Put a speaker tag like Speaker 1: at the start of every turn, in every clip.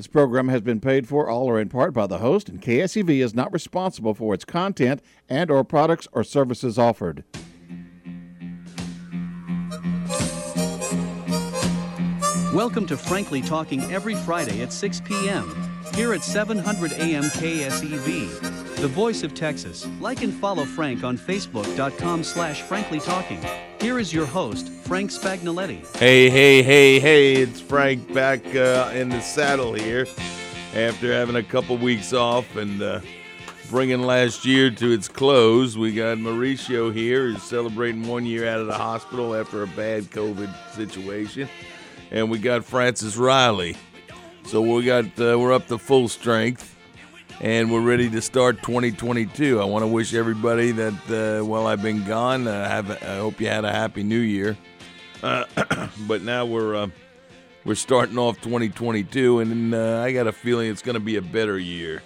Speaker 1: This program has been paid for all or in part by the host, and KSEV is not responsible for its content and or products or services offered.
Speaker 2: Welcome to Frankly Talking every Friday at 6 p.m. here at 700 AM KSEV, the voice of Texas. Like and follow Frank on Facebook.com slash Frankly Talking. Here is your host, Frank Spagnoletti.
Speaker 3: Hey, hey, hey, hey, it's Frank back uh, in the saddle here after having a couple weeks off and uh, bringing last year to its close. We got Mauricio here who's celebrating one year out of the hospital after a bad COVID situation. And we got Francis Riley. So we got uh, we're up to full strength and we're ready to start 2022. I want to wish everybody that uh, while I've been gone, uh, have I hope you had a happy New Year. Uh, but now we're uh, we're starting off 2022, and uh, I got a feeling it's going to be a better year.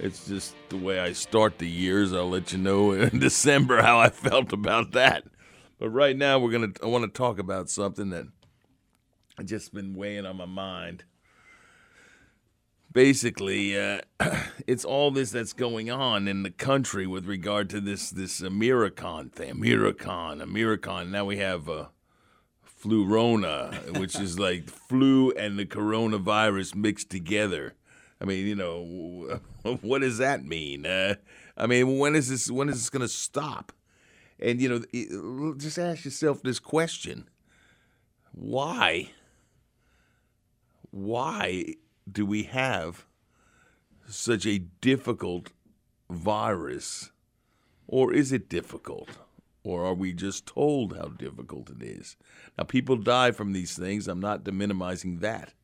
Speaker 3: It's just the way I start the years. I'll let you know in December how I felt about that. But right now, we're gonna. I want to talk about something that I just been weighing on my mind basically, uh, it's all this that's going on in the country with regard to this this Americon thing. Americon, Americon. Now we have uh, Flurona, which is like flu and the coronavirus mixed together. I mean, you know, what does that mean? Uh, I mean, when is this? When is this going to stop? And you know, just ask yourself this question: Why? Why do we have such a difficult virus? Or is it difficult? Or are we just told how difficult it is? Now, people die from these things. I'm not minimizing that.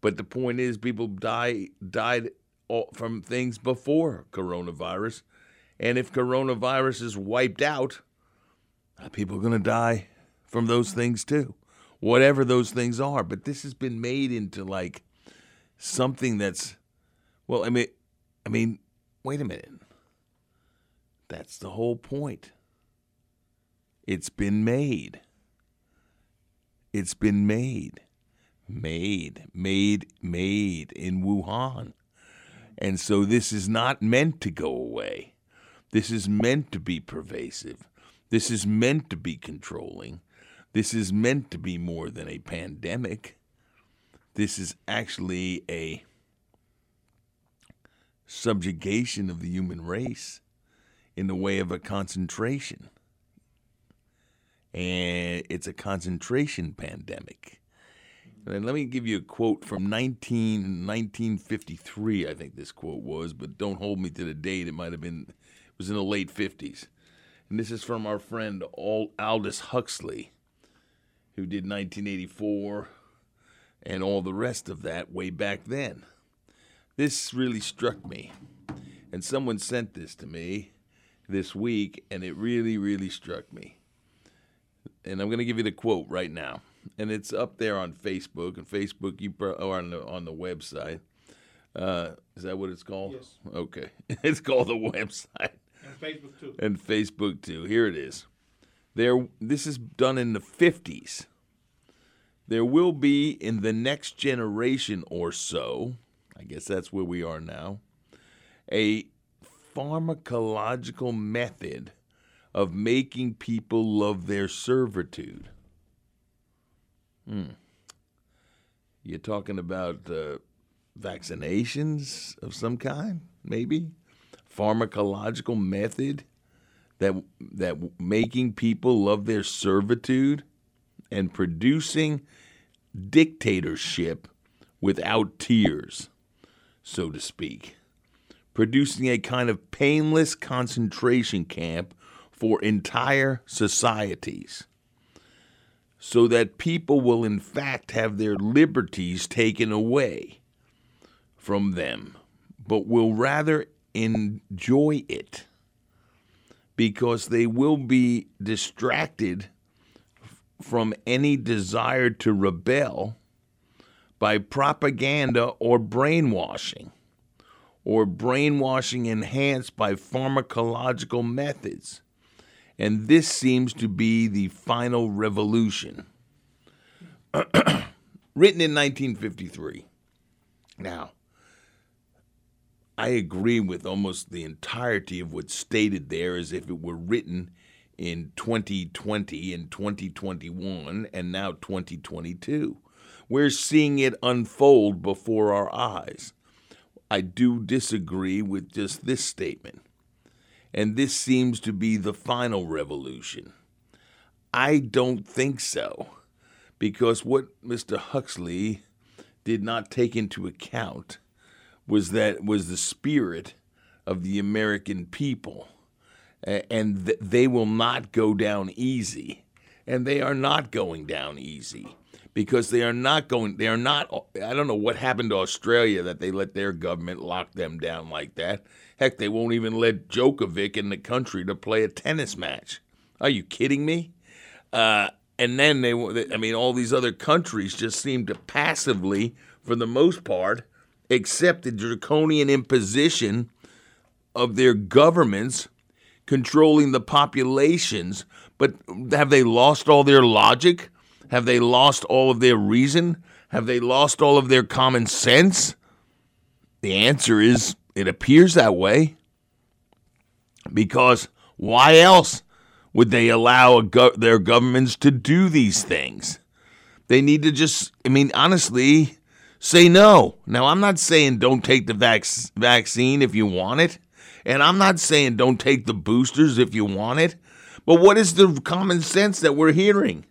Speaker 3: But the point is, people die died from things before coronavirus. And if coronavirus is wiped out, uh, people are going to die from those things too, whatever those things are. But this has been made into like something that's well, I mean I mean, wait a minute. That's the whole point. It's been made. It's been made. Made, made, made in Wuhan. And so this is not meant to go away. This is meant to be pervasive. This is meant to be controlling. This is meant to be more than a pandemic. This is actually a subjugation of the human race in the way of a concentration. And it's a concentration pandemic. And let me give you a quote from 19, 1953, I think this quote was, but don't hold me to the date. It might have been, it was in the late 50s. And this is from our friend Aldous Huxley, who did 1984, and all the rest of that way back then. This really struck me. And someone sent this to me this week, and it really, really struck me. And I'm going to give you the quote right now. And it's up there on Facebook, and Facebook, you pro- or on the, on the website. Uh, is that what it's called?
Speaker 4: Yes.
Speaker 3: Okay. it's called the website.
Speaker 4: And Facebook too.
Speaker 3: And Facebook too. Here it is. There, this is done in the 50s there will be in the next generation or so, I guess that's where we are now, a pharmacological method of making people love their servitude. Hmm. You're talking about uh, vaccinations of some kind, maybe? Pharmacological method that that making people love their servitude and producing dictatorship without tears, so to speak, producing a kind of painless concentration camp for entire societies, so that people will in fact have their liberties taken away from them, but will rather enjoy it because they will be distracted from any desire to rebel by propaganda or brainwashing, or brainwashing enhanced by pharmacological methods. And this seems to be the final revolution. Written in 1953. Now, I agree with almost the entirety of what's stated there as if it were written in 2020 and 2021 and now 2022. We're seeing it unfold before our eyes. I do disagree with just this statement. And this seems to be the final revolution. I don't think so. Because what Mr. Huxley did not take into account was that was the spirit of the American people, and th- they will not go down easy, and they are not going down easy because they are not going. They are not. I don't know what happened to Australia that they let their government lock them down like that. Heck, they won't even let Djokovic in the country to play a tennis match. Are you kidding me? Uh, and then they, I mean, all these other countries just seem to passively, for the most part, accept the draconian imposition of their governments controlling the populations. But have they lost all their logic? Have they lost all of their reason? Have they lost all of their common sense? The answer is it appears that way. Because why else would they allow go- their governments to do these things? They need to just, I mean, honestly, say no. Now, I'm not saying don't take the vac- vaccine if you want it. And I'm not saying don't take the boosters if you want it. But what is the common sense that we're hearing?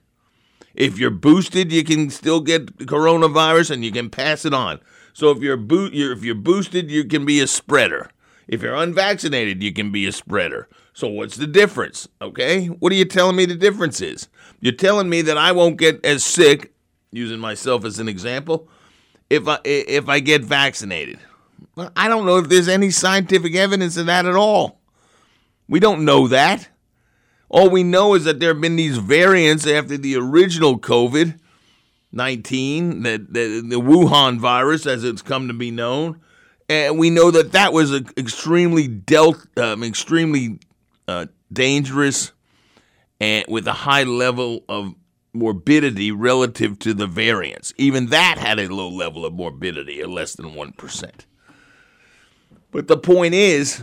Speaker 3: If you're boosted, you can still get coronavirus and you can pass it on. So if you're, you're if you're boosted, you can be a spreader. If you're unvaccinated, you can be a spreader. So what's the difference? Okay? What are you telling me the difference is? You're telling me that I won't get as sick, using myself as an example, if I if I get vaccinated. I don't know if there's any scientific evidence of that at all. We don't know that. All we know is that there have been these variants after the original COVID 19, the, the, the Wuhan virus, as it's come to be known. And we know that that was an extremely dealt, um, extremely uh, dangerous and with a high level of morbidity relative to the variants. Even that had a low level of morbidity, or less than 1%. But the point is,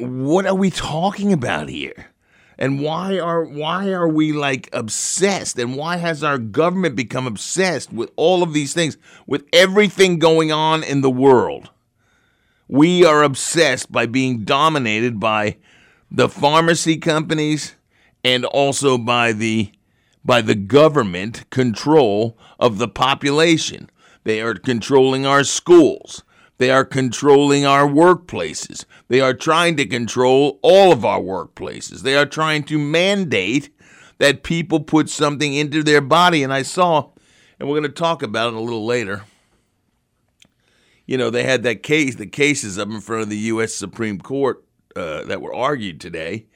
Speaker 3: what are we talking about here? And why are why are we like obsessed? And why has our government become obsessed with all of these things, with everything going on in the world? We are obsessed by being dominated by the pharmacy companies and also by the by the government control of the population. They are controlling our schools. They are controlling our workplaces. They are trying to control all of our workplaces. They are trying to mandate that people put something into their body. And I saw, and we're going to talk about it a little later. You know, they had that case, the cases up in front of the U.S. Supreme Court uh, that were argued today.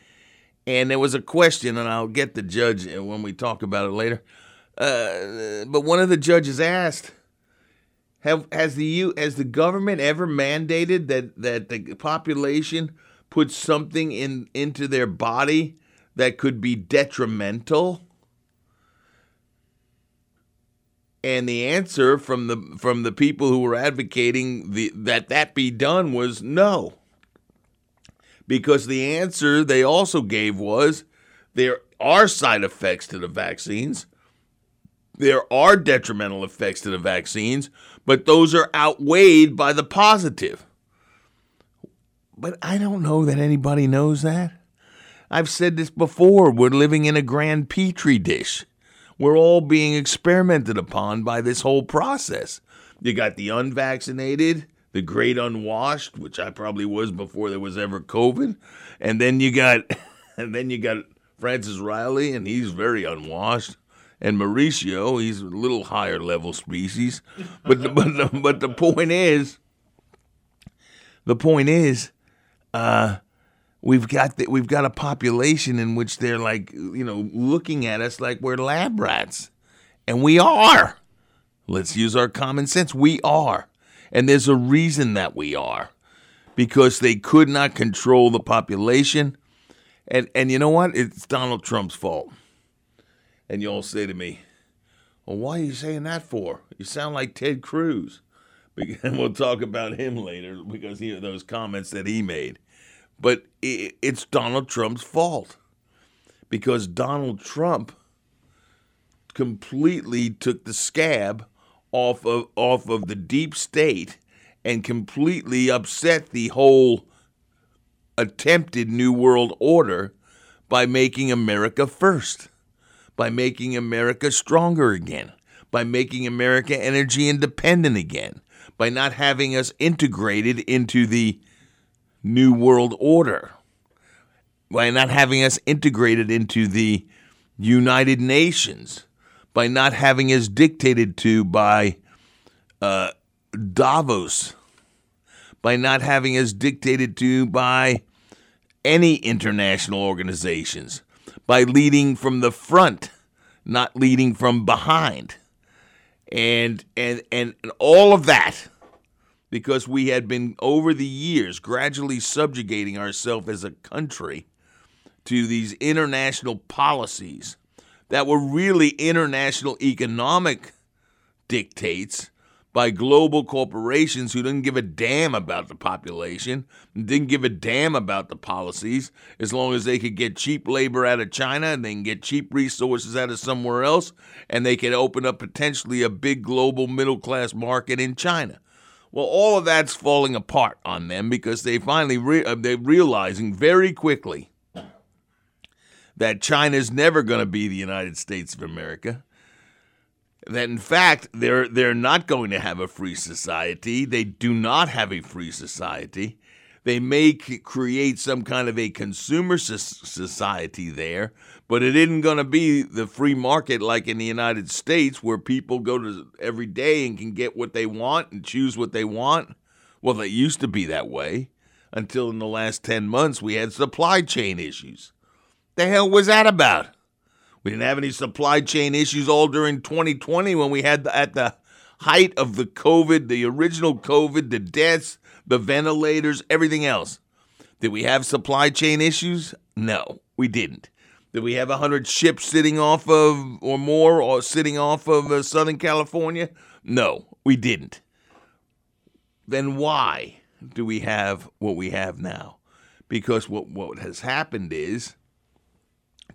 Speaker 3: And there was a question, and I'll get the judge when we talk about it later. Uh, but one of the judges asked, have has the U has the government ever mandated that that the population put something in into their body that could be detrimental? And the answer from the from the people who were advocating the that that be done was no. Because the answer they also gave was there are side effects to the vaccines. There are detrimental effects to the vaccines, but those are outweighed by the positive. But I don't know that anybody knows that. I've said this before. We're living in a grand petri dish. We're all being experimented upon by this whole process. You got the unvaccinated, the great unwashed, which I probably was before there was ever COVID, and then you got and then you got Francis Riley and he's very unwashed and Mauricio, he's a little higher level species. But the, but the, but the point is, the point is, uh, we've got we've got a population in which they're like you know looking at us like we're lab rats, and we are. Let's use our common sense. We are, and there's a reason that we are, because they could not control the population, and and you know what? It's Donald Trump's fault. And you'll say to me, Well, why are you saying that for? You sound like Ted Cruz. and we'll talk about him later because he, those comments that he made. But it, it's Donald Trump's fault because Donald Trump completely took the scab off of off of the deep state and completely upset the whole attempted new world order by making America first, by making America stronger again, by making America energy independent again, by not having us integrated into the new world order, by not having us integrated into the United Nations, by not having us dictated to by uh, Davos, by not having us dictated to by any international organizations, by leading from the front, not leading from behind. And and and, and all of that because we had been over the years gradually subjugating ourselves as a country to these international policies that were really international economic dictates by global corporations who didn't give a damn about the population, didn't give a damn about the policies, as long as they could get cheap labor out of China and they can get cheap resources out of somewhere else, and they could open up potentially a big global middle class market in China. Well, all of that's falling apart on them because they finally re- uh, they're realizing very quickly that China's never going to be the United States of America. That in fact they're they're not going to have a free society. They do not have a free society. They may create some kind of a consumer society there, but it isn't going to be the free market like in the United States where people go to every day and can get what they want and choose what they want. Well, it used to be that way until in the last 10 months we had supply chain issues. The hell was that about? We didn't have any supply chain issues all during 2020 when we had the, at the height of the COVID, the original COVID, the deaths, the ventilators, everything else. Did we have supply chain issues? No, we didn't. Did we have 100 ships sitting off of, or more, or sitting off of uh, Southern California? No, we didn't. Then why do we have what we have now? Because what, what has happened is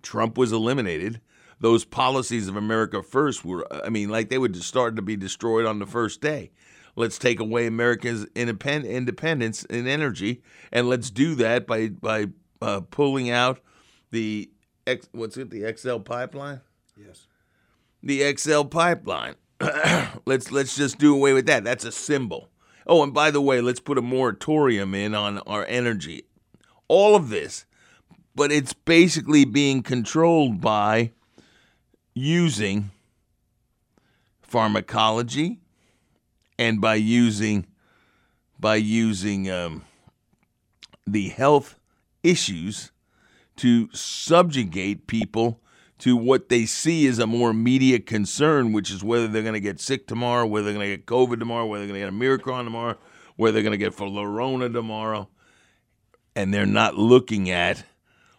Speaker 3: Trump was eliminated. Those policies of America First were, I mean, like they were just starting to be destroyed on the first day. Let's take away America's independence and energy, and let's do that by by uh, pulling out the X, what's it? The XL pipeline.
Speaker 4: Yes.
Speaker 3: The XL pipeline. let's let's just do away with that. That's a symbol. Oh, and by the way, let's put a moratorium in on our energy. All of this but it's basically being controlled by using pharmacology and by using by using um, the health issues to subjugate people to what they see as a more immediate concern, which is whether they're going to get sick tomorrow, whether they're going to get COVID tomorrow, whether they're going to get a Omicron tomorrow, whether they're going to get Flurona tomorrow. And they're not looking at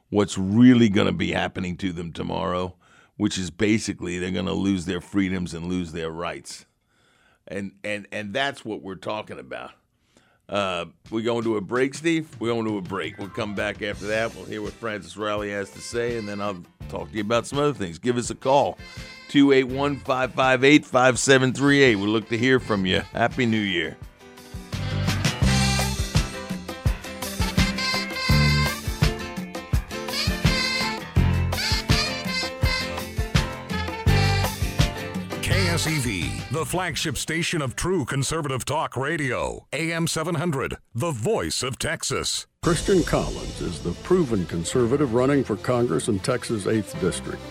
Speaker 3: what's really going to be happening to them tomorrow, which is basically they're going to lose their freedoms and lose their rights. And and and that's what we're talking about. Uh, we going to a break, Steve? We're going to a break. We'll come back after that. We'll hear what Francis Riley has to say, and then I'll talk to you about some other things. Give us a call 281 558 5738. We look to hear from you. Happy New Year.
Speaker 5: The flagship station of true conservative talk radio. AM 700, the voice of Texas.
Speaker 6: Christian Collins is the proven conservative running for Congress in Texas' 8th District.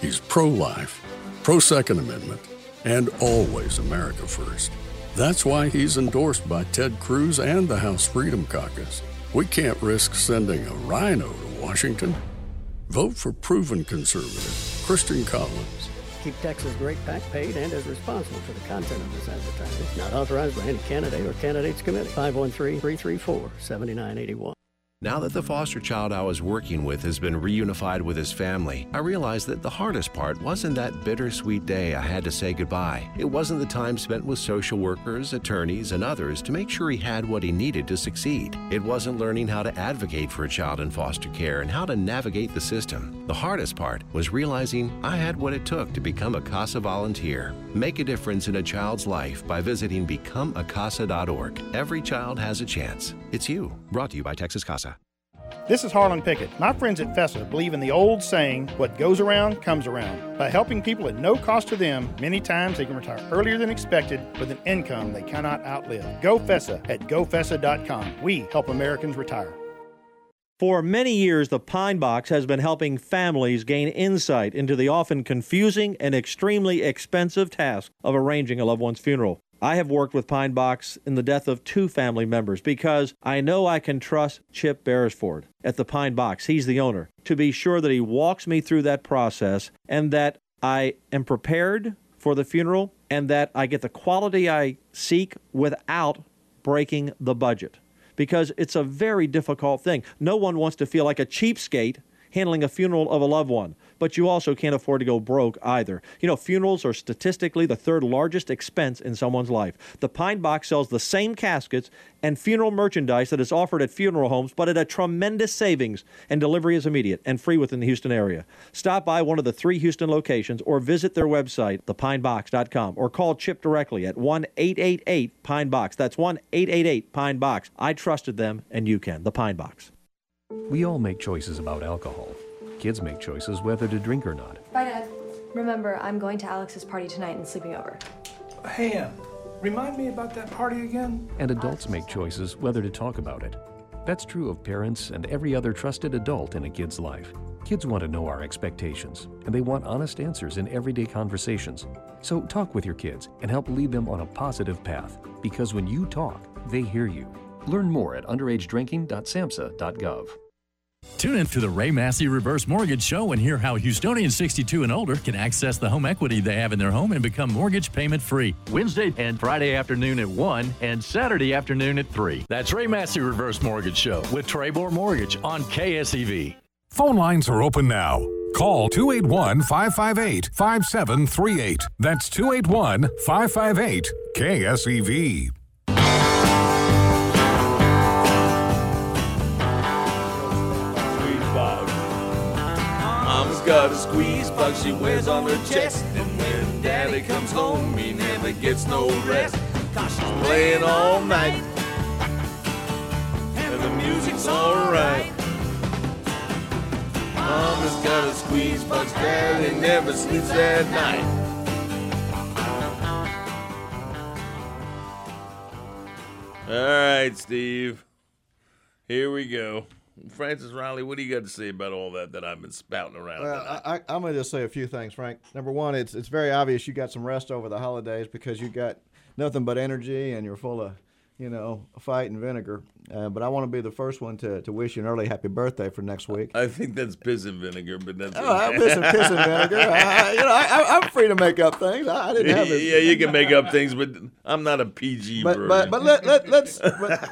Speaker 6: He's pro life, pro Second Amendment, and always America First. That's why he's endorsed by Ted Cruz and the House Freedom Caucus. We can't risk sending a RINO to Washington. Vote for proven conservative, Christian Collins
Speaker 7: keep Texas Great PAC paid and is responsible for the content of this advertising. Not authorized by any candidate or candidates committee. 513-334-7981.
Speaker 4: Now that the foster child I was working with has been reunified with his family, I realized that the hardest part wasn't that bittersweet day I had to say goodbye. It wasn't the time spent with social workers, attorneys, and others to make sure he had what he needed to succeed. It wasn't learning how to advocate for a child in foster care and how to navigate the system. The hardest part was realizing I had what it took to become a CASA volunteer. Make a difference in a child's life by visiting becomeacasa.org. Every child has a chance. It's you. Brought to you by Texas CASA.
Speaker 8: This is Harlan Pickett. My friends at FESA believe in the old saying, what goes around comes around. By helping people at no cost to them, many times they can retire earlier than expected with an income they cannot outlive. Go FESA at gofesa.com. We help Americans retire.
Speaker 9: For many years, the Pine Box has been helping families gain insight into the often confusing and extremely expensive task of arranging a loved one's funeral. I have worked with Pine Box in the death of two family members because I know I can trust Chip Beresford at the Pine Box. He's the owner. To be sure that he walks me through that process and that I am prepared for the funeral and that I get the quality I seek without breaking the budget. Because it's a very difficult thing. No one wants to feel like a cheapskate handling a funeral of a loved one, but you also can't afford to go broke either. You know, funerals are statistically the third largest expense in someone's life. The Pine Box sells the same caskets and funeral merchandise that is offered at funeral homes, but at a tremendous savings, and delivery is immediate and free within the Houston area. Stop by one of the three Houston locations or visit their website, thepinebox.com, or call Chip directly at 1 888 Pine Box. That's 1 888 Pine Box. I trusted them, and you can. The Pine Box.
Speaker 10: We all make choices about alcohol. Kids make choices whether to drink or not.
Speaker 11: Bye, Dad. Remember, I'm going to Alex's party tonight and sleeping over.
Speaker 12: Hey, Em, remind me about that party again?
Speaker 10: And adults make choices whether to talk about it. That's true of parents and every other trusted adult in a kid's life. Kids want to know our expectations, and they want honest answers in everyday conversations. So talk with your kids and help lead them on a positive path, because when you talk, they hear you. Learn more at underagedrinking.samhsa.gov.
Speaker 13: Tune in to the Ray Massey Reverse Mortgage Show and hear how Houstonians 62 and older can access the home equity they have in their home and become mortgage payment free.
Speaker 14: Wednesday and Friday afternoon at 1 and Saturday afternoon at 3. That's Ray Massey Reverse Mortgage Show with Trabor Mortgage on KSEV.
Speaker 5: Phone lines are open now. Call 281 558 5738. That's 281 558 KSEV.
Speaker 3: Got a squeeze box she wears on her chest. And when daddy comes home, he never gets no rest. Cause she's playing all night. And the music's alright. Mama's got a squeeze box, daddy never sleeps at night. All right, Steve. Here we go. Francis Riley, what do you got to say about all that that I've been spouting around?
Speaker 15: Well, I, I, am going to just say a few things, Frank. Number one, it's it's very obvious you got some rest over the holidays because you got nothing but energy and you're full of, you know, fight and vinegar. Uh, but I want to be the first one to, to wish you an early happy birthday for next week.
Speaker 3: I think that's piss and vinegar, but that's
Speaker 15: oh, I'm piss and, piss and vinegar. I, you know, I, am free to make up things. I, I didn't have it.
Speaker 3: yeah, you can make up things, but I'm not a PG.
Speaker 15: But
Speaker 3: version.
Speaker 15: but but let, let let's. But,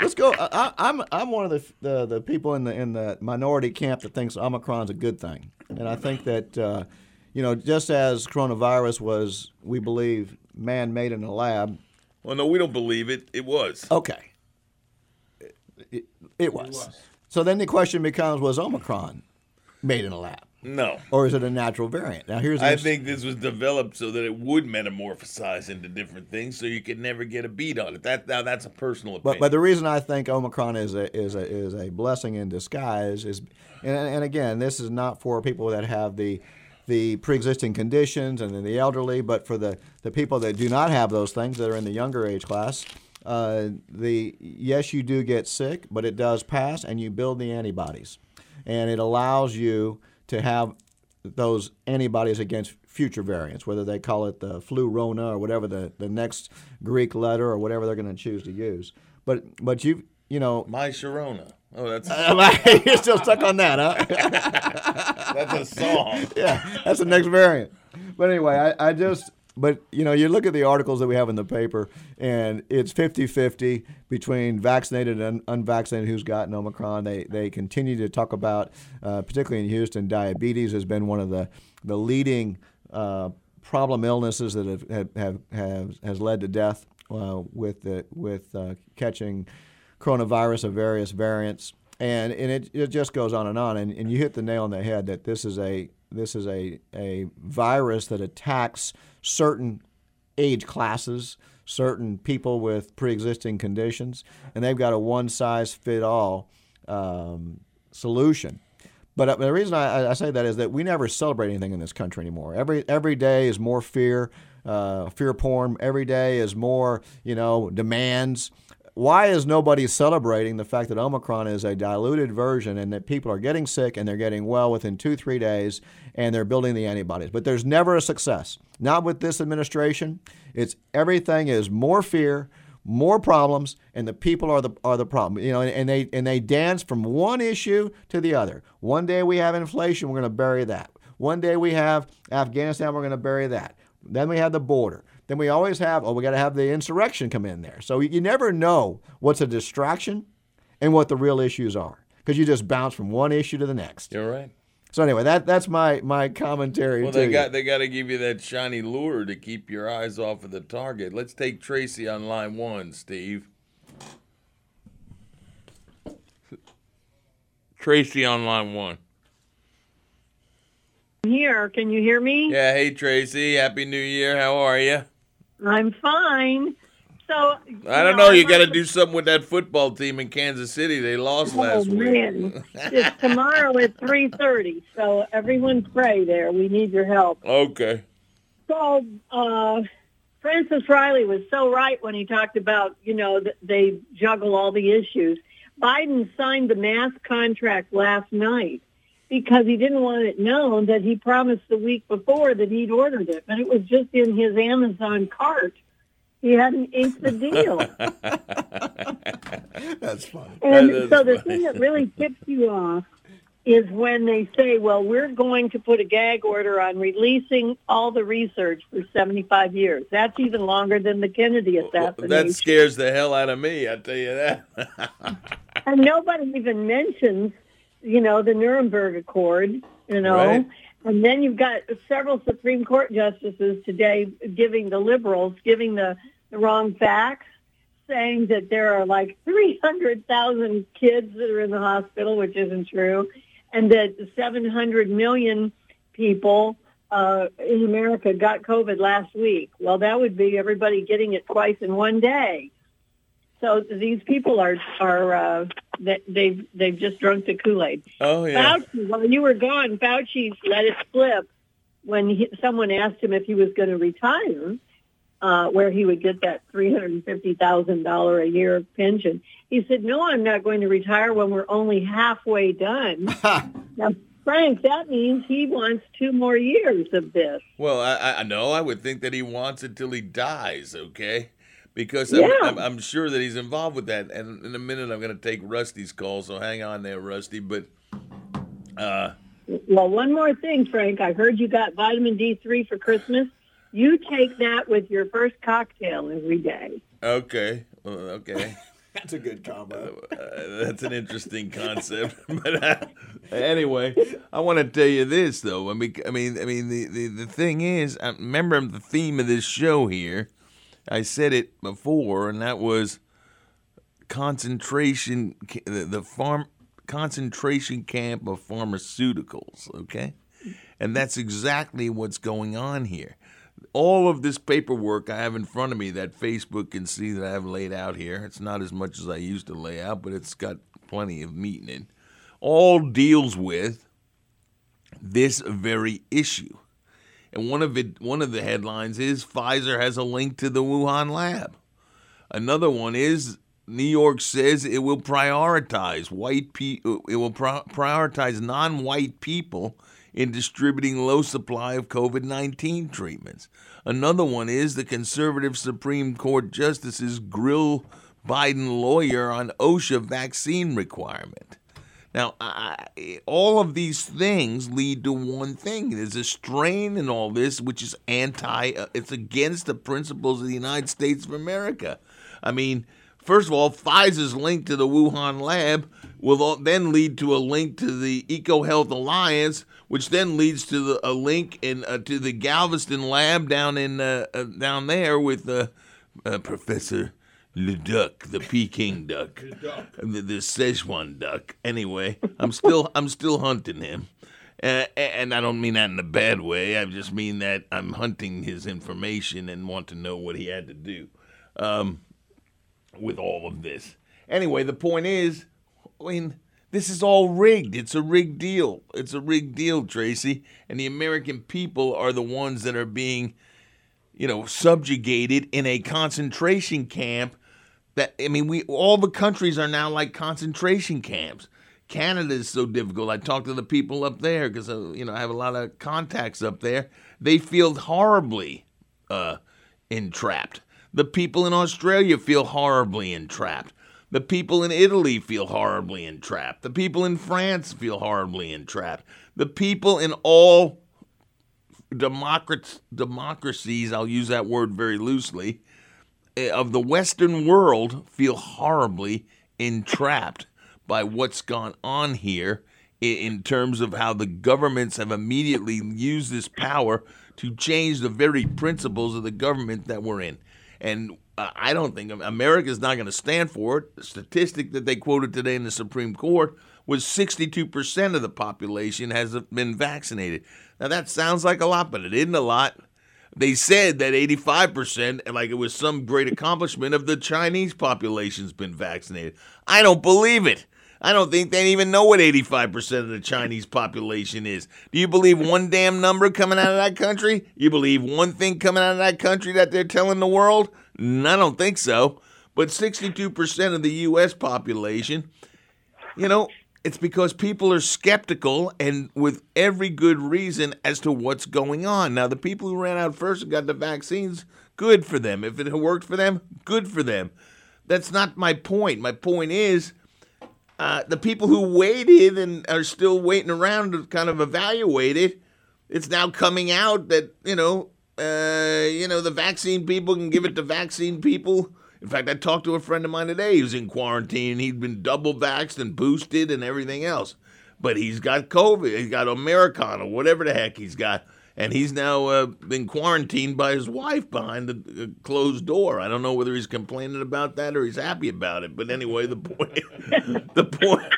Speaker 15: Let's go. I, am I'm, I'm one of the, the, the people in the in the minority camp that thinks Omicron's a good thing, and I think that uh, you know just as coronavirus was, we believe man made in a lab.
Speaker 3: Well, no, we don't believe it. It was
Speaker 15: okay. It, it, it, was. it was. So then the question becomes: Was Omicron made in a lab?
Speaker 3: No.
Speaker 15: Or is it a natural variant? Now here's.
Speaker 3: I think this was developed so that it would metamorphosize into different things, so you could never get a beat on it. That now that's a personal opinion.
Speaker 15: But but the reason I think Omicron is a is a is a blessing in disguise is, and, and again, this is not for people that have the the pre-existing conditions and then the elderly, but for the, the people that do not have those things that are in the younger age class, uh, the yes, you do get sick, but it does pass, and you build the antibodies, and it allows you to have those antibodies against future variants, whether they call it the flu rona or whatever the, the next Greek letter or whatever they're going to choose to use. But but you you know
Speaker 3: my Sharona. Oh, that's
Speaker 15: you're still stuck on that,
Speaker 3: huh? that's a song.
Speaker 15: yeah, that's the next variant. But anyway, I, I just but you know, you look at the articles that we have in the paper, and it's 50-50 between vaccinated and unvaccinated who's gotten Omicron. They they continue to talk about, uh, particularly in Houston, diabetes has been one of the the leading uh, problem illnesses that have, have, have, have has led to death uh, with the, with uh, catching coronavirus of various variants. And, and it, it just goes on and on. And, and you hit the nail on the head that this is a this is a, a virus that attacks certain age classes, certain people with pre-existing conditions, and they've got a one-size-fit-all um, solution. But uh, the reason I, I, say that is that we never celebrate anything in this country anymore. Every every day is more fear, uh, fear porn. Every day is more, you know, demands. Why is nobody celebrating the fact that Omicron is a diluted version and that people are getting sick and they're getting well within two, three days and they're building the antibodies? But there's never a success. Not with this administration. It's everything is more fear, more problems, and the people are the are the problem. You know, and, and, they and they dance from one issue to the other. One day we have inflation, we're going to bury that. One day we have Afghanistan, we're going to bury that. Then we have the border. Then we always have oh, we got to have the insurrection come in there. So you never know what's a distraction and what the real issues are because you just bounce from one issue to the next.
Speaker 3: You're right.
Speaker 15: So anyway, that that's my my commentary.
Speaker 3: Well, they got they got to give you that shiny lure to keep your eyes off of the target. Let's take Tracy on line one, Steve. Tracy on line one.
Speaker 16: Here, can you hear me?
Speaker 3: Yeah. Hey, Tracy. Happy New Year. How are you?
Speaker 16: I'm fine. So
Speaker 3: I don't know. know you got to do something with that football team in Kansas City. They lost
Speaker 16: oh,
Speaker 3: last
Speaker 16: man.
Speaker 3: week.
Speaker 16: it's tomorrow at three thirty. So everyone pray there. We need your help.
Speaker 3: Okay.
Speaker 16: So uh, Francis Riley was so right when he talked about you know they juggle all the issues. Biden signed the mask contract last night because he didn't want it known that he promised the week before that he'd ordered it, but it was just in his Amazon cart he hadn't inked the deal.
Speaker 15: That's funny.
Speaker 16: And
Speaker 3: That
Speaker 16: so the
Speaker 3: funny.
Speaker 16: thing that really tips you off is when they say, well, we're going to put a gag order on releasing all the research for 75 years. That's even longer than the Kennedy assassination.
Speaker 3: That scares the hell out of me. I tell you that.
Speaker 16: and nobody even mentions, you know, the Nuremberg Accord, you know.
Speaker 3: Right.
Speaker 16: And then you've got several Supreme Court justices today giving the liberals, giving the, the wrong facts, saying that there are like 300,000 kids that are in the hospital, which isn't true, and that 700 million people uh, in America got COVID last week. Well, that would be everybody getting it twice in one day. So these people are are uh, they, they've they've just drunk the Kool Aid.
Speaker 3: Oh yeah.
Speaker 16: Fauci, while you were gone, Fauci let it slip when he, someone asked him if he was going to retire, uh, where he would get that three hundred and fifty thousand dollar a year pension. He said, "No, I'm not going to retire when we're only halfway done." now, Frank, that means he wants two more years of this.
Speaker 3: Well, I, I know. I would think that he wants it till he dies. Okay. Because I'm,
Speaker 16: Yeah.
Speaker 3: I'm, I'm sure that he's involved with that. And in a minute, I'm going to take Rusty's call. So hang on there, Rusty. But uh,
Speaker 16: Well, one more thing, Frank. I heard you got vitamin D3 for Christmas. You take that with your first cocktail every day.
Speaker 3: okay, well, okay.
Speaker 15: That's a good combo.
Speaker 3: Uh, that's an interesting concept. but uh, anyway, I want to tell you this though. I mean, I mean, I mean, the, the, the thing is, I remember the theme of this show here. I said it before, and that was concentration. The, the farm concentration camp of pharmaceuticals. Okay, and that's exactly what's going on here. All of this paperwork I have in front of me that Facebook can see that I have laid out here. It's not as much as I used to lay out, but it's got plenty of meat in it. All deals with this very issue. And one of it, one of the headlines is Pfizer has a link to the Wuhan lab. Another one is New York says it will prioritize white pe- it will pro- prioritize non-white people in distributing low supply of COVID-19 treatments. Another one is the conservative Supreme Court justices grill Biden lawyer on OSHA vaccine requirement. Now, I, all of these things lead to one thing. There's a strain in all this, which is anti, uh, it's against the principles of the United States of America. I mean, first of all, Pfizer's link to the Wuhan lab will then lead to a link to the EcoHealth Alliance, which then leads to the, a link in uh, to the Galveston lab down in uh, uh, down there with uh, Professor the duck, the Peking duck, the, the Szechuan duck. Anyway, I'm still I'm still hunting him, uh, and I don't mean that in a bad way. I just mean that I'm hunting his information and want to know what he had to do um, with all of this. Anyway, the point is, I mean, this is all rigged. It's a rigged deal. It's a rigged deal, Tracy, and the American people are the ones that are being you know, subjugated in a concentration camp that I mean, we all the countries are now like concentration camps. Canada is so difficult. I talk to the people up there because uh, you know I have a lot of contacts up there. They feel horribly uh, entrapped. The people in Australia feel horribly entrapped. The people in Italy feel horribly entrapped. The people in France feel horribly entrapped. The people in all democracies, I'll use that word very loosely, Eh, of the Western world feel horribly entrapped by what's gone on here in terms of how the governments have immediately used this power to change the very principles of the government that we're in. And I don't think America is not going to stand for it. The statistic that they quoted today in the Supreme Court was 62% of the population has been vaccinated. Now, that sounds like a lot, but it isn't a lot they said that 85%, like it was some great accomplishment of the Chinese population's been vaccinated. I don't believe it. I don't think they even know what 85% of the Chinese population is. Do you believe one damn number coming out of that country? You believe one thing coming out of that country that they're telling the world? I don't think so. But 62% of the U.S. population, you know, it's because people are skeptical and with every good reason as to what's going on. Now, the people who ran out first and got the vaccines, good for them. If it worked for them, good for them. That's not my point. My point is uh, the people who waited and are still waiting around to kind of evaluate it. It's now coming out that you know, uh, you know, the vaccine people can give it to vaccine people in fact, I talked to a friend of mine today. Was in quarantine. He'd been double vaxxed and boosted and everything else. But he's got COVID. He's got Americana, whatever the heck he's got. And he's now uh, been quarantined by his wife behind the uh, closed door. I don't know whether he's complaining about that or he's happy about it. But anyway, the point, the point,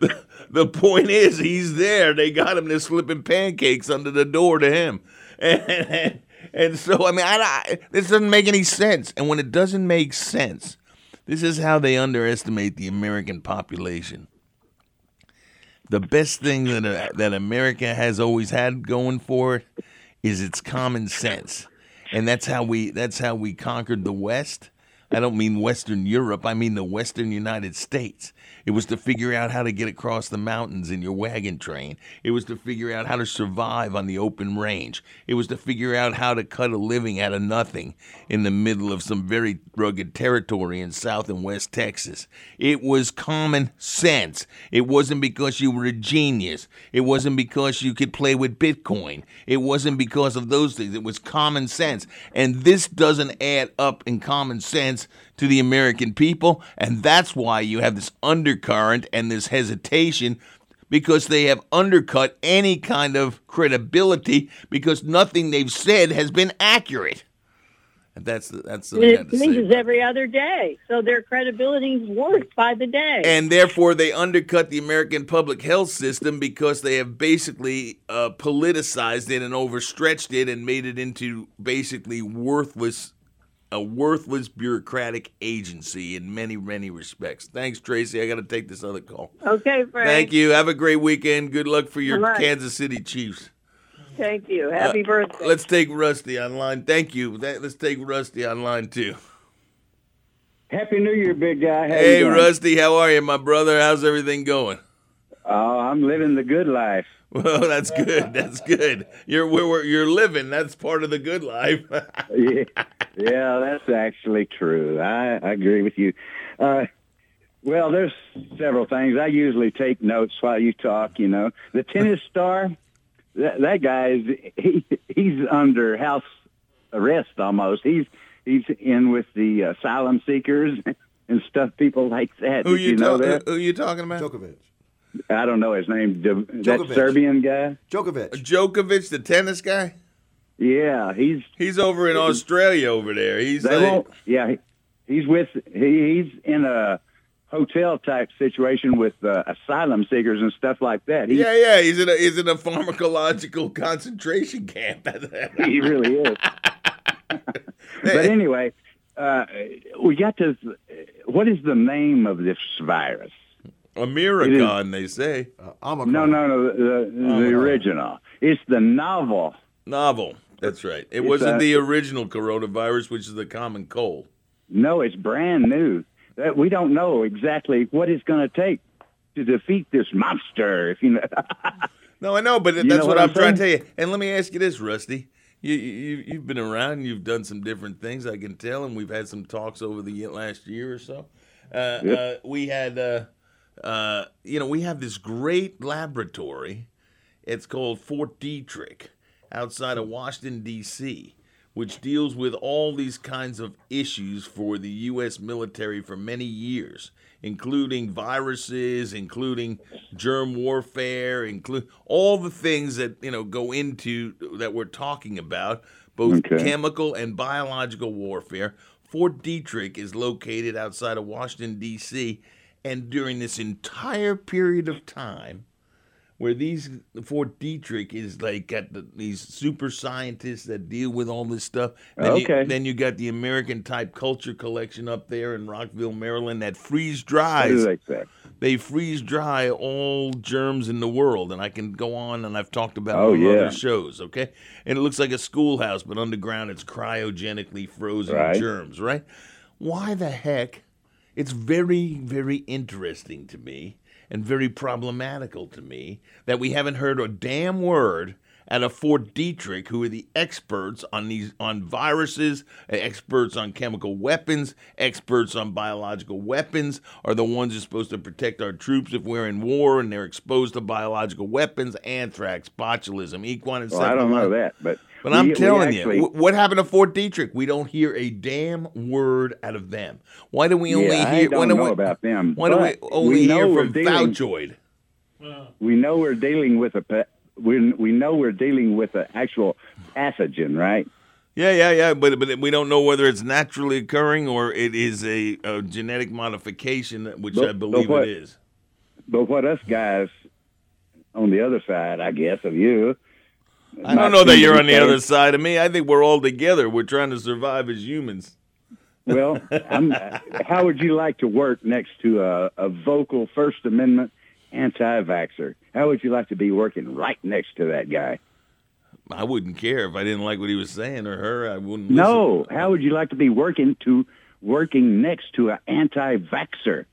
Speaker 3: the, the point is he's there. They got him. They're slipping pancakes under the door to him. And, and, and so, I mean, I, I, this doesn't make any sense. And when it doesn't make sense, this is how they underestimate the American population. The best thing that uh, that America has always had going for it is its common sense, and that's how we that's how we conquered the West. I don't mean Western Europe. I mean the Western United States. It was to figure out how to get across the mountains in your wagon train. It was to figure out how to survive on the open range. It was to figure out how to cut a living out of nothing in the middle of some very rugged territory in South and West Texas. It was common sense. It wasn't because you were a genius. It wasn't because you could play with Bitcoin. It wasn't because of those things. It was common sense. And this doesn't add up in common sense to the American people. And that's why you have this undercurrent and this hesitation because they have undercut any kind of credibility because nothing they've said has been accurate. And that's the, that's the
Speaker 16: it changes every other day, so their credibility is worse by the day.
Speaker 3: And therefore, they undercut the American public health system because they have basically uh, politicized it and overstretched it and made it into basically worthless a worthless bureaucratic agency in many, many respects. Thanks, Tracy. I got to take this other call.
Speaker 16: Okay, Frank.
Speaker 3: Thank you. Have a great weekend. Good luck for your right. Kansas City Chiefs.
Speaker 16: Thank you. Happy uh, birthday.
Speaker 3: Let's take Rusty online. Thank you. Let's take Rusty online too.
Speaker 17: Happy New Year, big guy.
Speaker 3: How hey, Rusty. How are you, my brother? How's everything going?
Speaker 17: Oh, I'm living the good life.
Speaker 3: Well, that's good. That's good. You're we're, you're living. That's part of the good life.
Speaker 17: yeah, yeah, that's actually true. I, I agree with you. Uh, Well, there's several things. I usually take notes while you talk. You know, the tennis star, that, that guy is he, he's under house arrest almost. He's he's in with the asylum seekers and stuff. People like that.
Speaker 3: Who
Speaker 17: Did
Speaker 3: you,
Speaker 17: you know
Speaker 3: ta-
Speaker 17: that?
Speaker 3: Who you talking about?
Speaker 15: Djokovic.
Speaker 17: I don't know his name. D- That Serbian guy.
Speaker 15: Djokovic.
Speaker 3: Djokovic, the tennis guy.
Speaker 17: Yeah, he's
Speaker 3: He's over in Australia over there. He's
Speaker 17: They
Speaker 3: a-
Speaker 17: won't. Yeah, he, he's with. He, he's in a hotel type situation with uh, asylum seekers and stuff like that. He,
Speaker 3: yeah, yeah. He's in a he's in a pharmacological concentration camp.
Speaker 17: he really is. but anyway, uh, we got to. What is the name of this virus?
Speaker 3: Americon, they say.
Speaker 15: Uh,
Speaker 17: No, no, no. The, the, the original. It's the novel.
Speaker 3: Novel. That's right. It
Speaker 17: It's
Speaker 3: wasn't
Speaker 17: a-
Speaker 3: the original coronavirus, which is the common cold.
Speaker 17: No, it's brand new. That we don't know exactly what it's going to take to defeat this monster. If you know.
Speaker 3: No, I know, but
Speaker 17: You
Speaker 3: that's
Speaker 17: know
Speaker 3: what,
Speaker 17: what
Speaker 3: I'm
Speaker 17: I'm
Speaker 3: trying to tell you. And let me ask you this, Rusty. You, you you've been around. You've done some different things. I can tell, and we've had some talks over the last year or so. Uh,
Speaker 17: Yep.
Speaker 3: uh, we had, uh, you know, we have this great laboratory. It's called Fort Detrick, outside of Washington D.C., which deals with all these kinds of issues for the U.S. military for many years, including viruses, including germ warfare, include all the things that you know go into that we're talking about, both
Speaker 17: Okay.
Speaker 3: chemical and biological warfare. Fort Detrick is located outside of Washington D.C., and during this entire period of time, where these Fort Detrick is like got the, these super scientists that deal with all this stuff. Then
Speaker 17: Okay.
Speaker 3: You, then you got the American type culture collection up there in Rockville, Maryland, that freeze dries.
Speaker 17: do they?
Speaker 3: They freeze dry all germs in the world, and I can go on and I've talked about
Speaker 17: Oh,
Speaker 3: it on
Speaker 17: yeah.
Speaker 3: other shows. Okay, and it looks like a schoolhouse, but underground it's cryogenically frozen
Speaker 17: Right.
Speaker 3: germs. Right? Why the heck? It's very, very interesting to me and very problematical to me that we haven't heard a damn word out of Fort Detrick, who are the experts on these on viruses, experts on chemical weapons, experts on biological weapons, are the ones who are supposed to protect our troops if we're in war and they're exposed to biological weapons, anthrax, botulism, equine
Speaker 17: Well, I don't know that, but
Speaker 3: But
Speaker 17: we-
Speaker 3: I'm telling
Speaker 17: actually-
Speaker 3: you, what happened to Fort Detrick? We don't hear a damn word out of them. Why do we only
Speaker 17: yeah, I don't
Speaker 3: do
Speaker 17: know
Speaker 3: we,
Speaker 17: about them.
Speaker 3: Why do we only
Speaker 17: we
Speaker 3: hear from
Speaker 17: dealing-
Speaker 3: Faujoid?
Speaker 17: We know we're dealing with a we we know we're dealing with an actual pathogen, right?
Speaker 3: Yeah, yeah, yeah. But but we don't know whether it's naturally occurring or it is a, a genetic modification, which
Speaker 17: But-
Speaker 3: I believe
Speaker 17: what-
Speaker 3: it is.
Speaker 17: But what us guys on the other side, I guess, of you.
Speaker 3: I don't know that you're on the other side of me. I think we're all together. We're trying to survive as humans.
Speaker 17: Well, I'm, how would you like to work next to a, a vocal First Amendment anti-vaxxer? How would you like to be working right next to that guy?
Speaker 3: I wouldn't care if I didn't like what he was saying or her. I wouldn't.
Speaker 17: No. How would you like to be working to working next to an anti-vaxxer?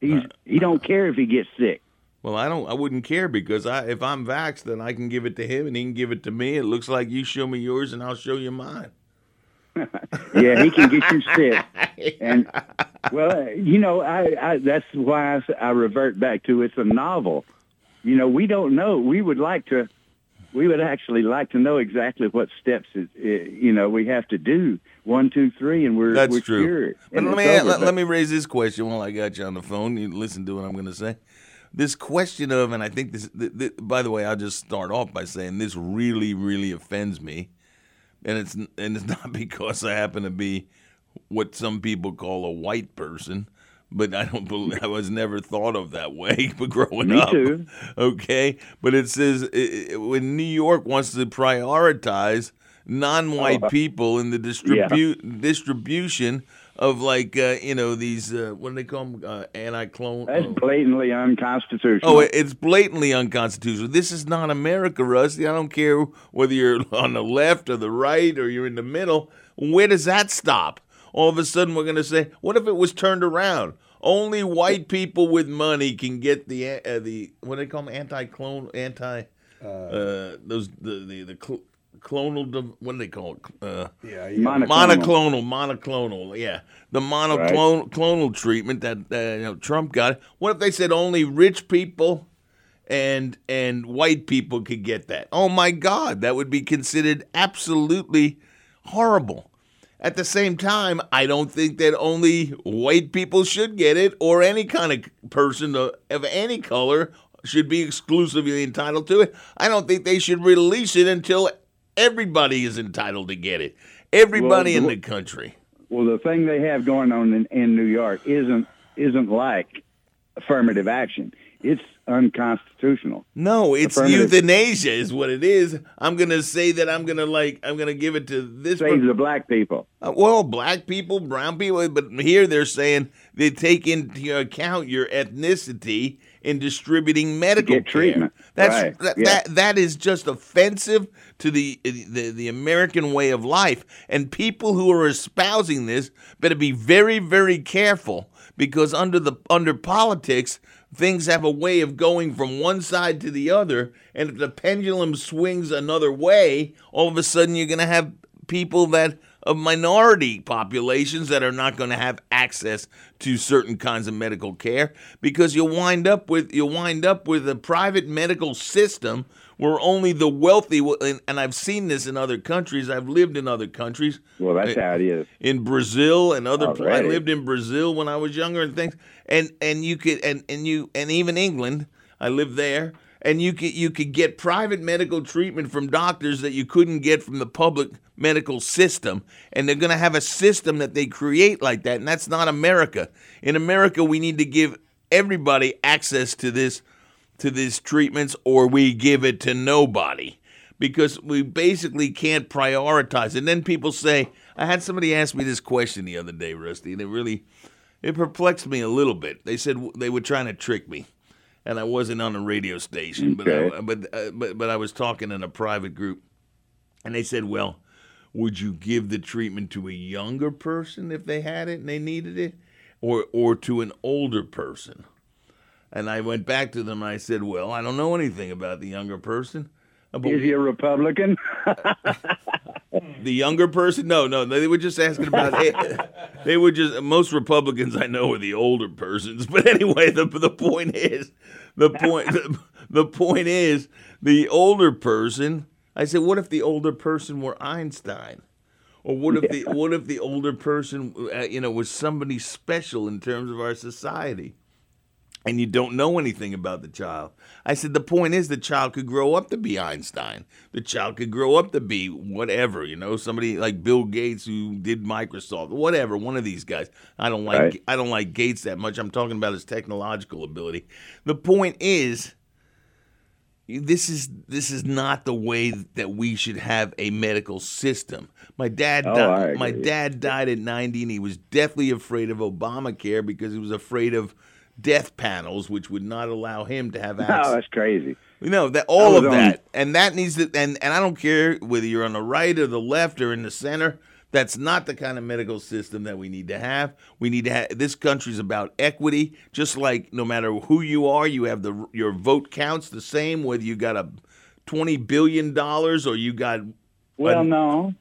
Speaker 17: He's uh, he don't care if he gets sick.
Speaker 3: Well, I don't. I wouldn't care because I, if I'm vaxxed, then I can give it to him and he can give it to me. It looks like you show me yours and I'll show you mine.
Speaker 17: Yeah, he can get you sick. And well, uh, you know, I, I that's why I revert back to it's a novel. You know, we don't know. We would like to. We would actually like to know exactly what steps it, it, you know we have to do. One, two, three, and we're
Speaker 3: That's
Speaker 17: we're
Speaker 3: true.
Speaker 17: cured.
Speaker 3: But let me
Speaker 17: over.
Speaker 3: let,
Speaker 17: But-
Speaker 3: let me raise this question while I got you on the phone. You listen to what I'm going to say. This question of, and I think this. Th- th- by the way, I'll just start off by saying this really, really offends me, and it's and it's not because I happen to be what some people call a white person. But I don't believe I was never thought of that way. But growing
Speaker 17: Me
Speaker 3: up,
Speaker 17: too.
Speaker 3: okay. But it says i- i- when New York wants to prioritize non-white
Speaker 17: Oh, uh,
Speaker 3: people in the distribute distribution of like uh, you know these uh, what do they call them uh, anti-clone
Speaker 17: that's
Speaker 3: oh.
Speaker 17: blatantly unconstitutional.
Speaker 3: Oh, it's blatantly unconstitutional. This is not America, Rusty. I don't care whether you're on the left or the right or you're in the middle. Where does that stop? All of a sudden, we're going to say, what if it was turned around? Only white people with money can get the uh, the what do they call them? Anti-clone, anti uh, those the the, the cl- clonal. What do they call it? Uh,
Speaker 17: yeah,
Speaker 3: monoclonal. monoclonal, monoclonal. Yeah, the monoclonal clonal treatment that uh, you know, Trump got. What if they said only rich people and and white people could get that? Oh my God, that would be considered absolutely horrible. At the same time, I don't think that only white people should get it, or any kind of person of any color should be exclusively entitled to it. I don't think they should release it until everybody is entitled to get it. Everybody well, in the country.
Speaker 17: Well, the thing they have going on in, in New York isn't isn't like affirmative action. It's unconstitutional.
Speaker 3: No, it's euthanasia is what it is. I'm gonna say that I'm gonna like I'm gonna give it to this.
Speaker 17: Save the black people.
Speaker 3: Uh, well, black people, brown people, but here they're saying they take into account your ethnicity in distributing medical
Speaker 17: treatment.
Speaker 3: That's
Speaker 17: right.
Speaker 3: that,
Speaker 17: yeah.
Speaker 3: that that is just offensive to the, the the American way of life. And people who are espousing this better be very very careful because under the under politics things have a way of going from one side to the other and if the pendulum swings another way all of a sudden you're going to have people that of minority populations that are not going to have access to certain kinds of medical care because you'll wind up with you'll wind up with a private medical system where only the wealthy and, and I've seen this in other countries. I've lived in other countries.
Speaker 17: Well, that's eh, how it is
Speaker 3: in Brazil and other. I lived in Brazil when I was younger and things. And and you could and and you and even England. I lived there and you could you could get private medical treatment from doctors that you couldn't get from the public medical system and they're going to have a system that they create like that and that's not America. In America we need to give everybody access to this to these treatments or we give it to nobody because we basically can't prioritize. And then people say, I had somebody ask me this question the other day, Rusty, and it really it perplexed me a little bit. They said they were trying to trick me and I wasn't on a radio station, okay. but I, but uh, but but I was talking in a private group, and they said, "Well, would you give the treatment to a younger person if they had it and they needed it, or or to an older person?" And I went back to them and I said, "Well, I don't know anything about the younger person."
Speaker 17: Uh, is he a Republican?
Speaker 3: the younger person? No, no. They were just asking about. it. they were just most Republicans I know are the older persons. But anyway, the the point is, the point the, the point is the older person. I said, what if the older person were Einstein? Or what if yeah. the what if the older person, uh, you know, was somebody special in terms of our society? and you don't know anything about the child. I said, the point is the child could grow up to be Einstein. The child could grow up to be whatever, you know, somebody like Bill Gates who did Microsoft, whatever, one of these guys. I don't like right. I don't like Gates that much. I'm talking about his technological ability. The point is this is this is not the way that we should have a medical system. My dad
Speaker 17: oh,
Speaker 3: died, my dad died at 90 and he was deathly afraid of Obamacare because he was afraid of death panels, which would not allow him to have access.
Speaker 17: Oh, that's crazy.
Speaker 3: You know that all of that, and that needs to, and and I don't care whether you're on the right or the left or in the center. That's not the kind of medical system that we need to have. We need to have this country's about equity. Just like no matter who you are, you have the your vote counts the same whether you got a twenty billion dollars or you got.
Speaker 17: Well, a, no,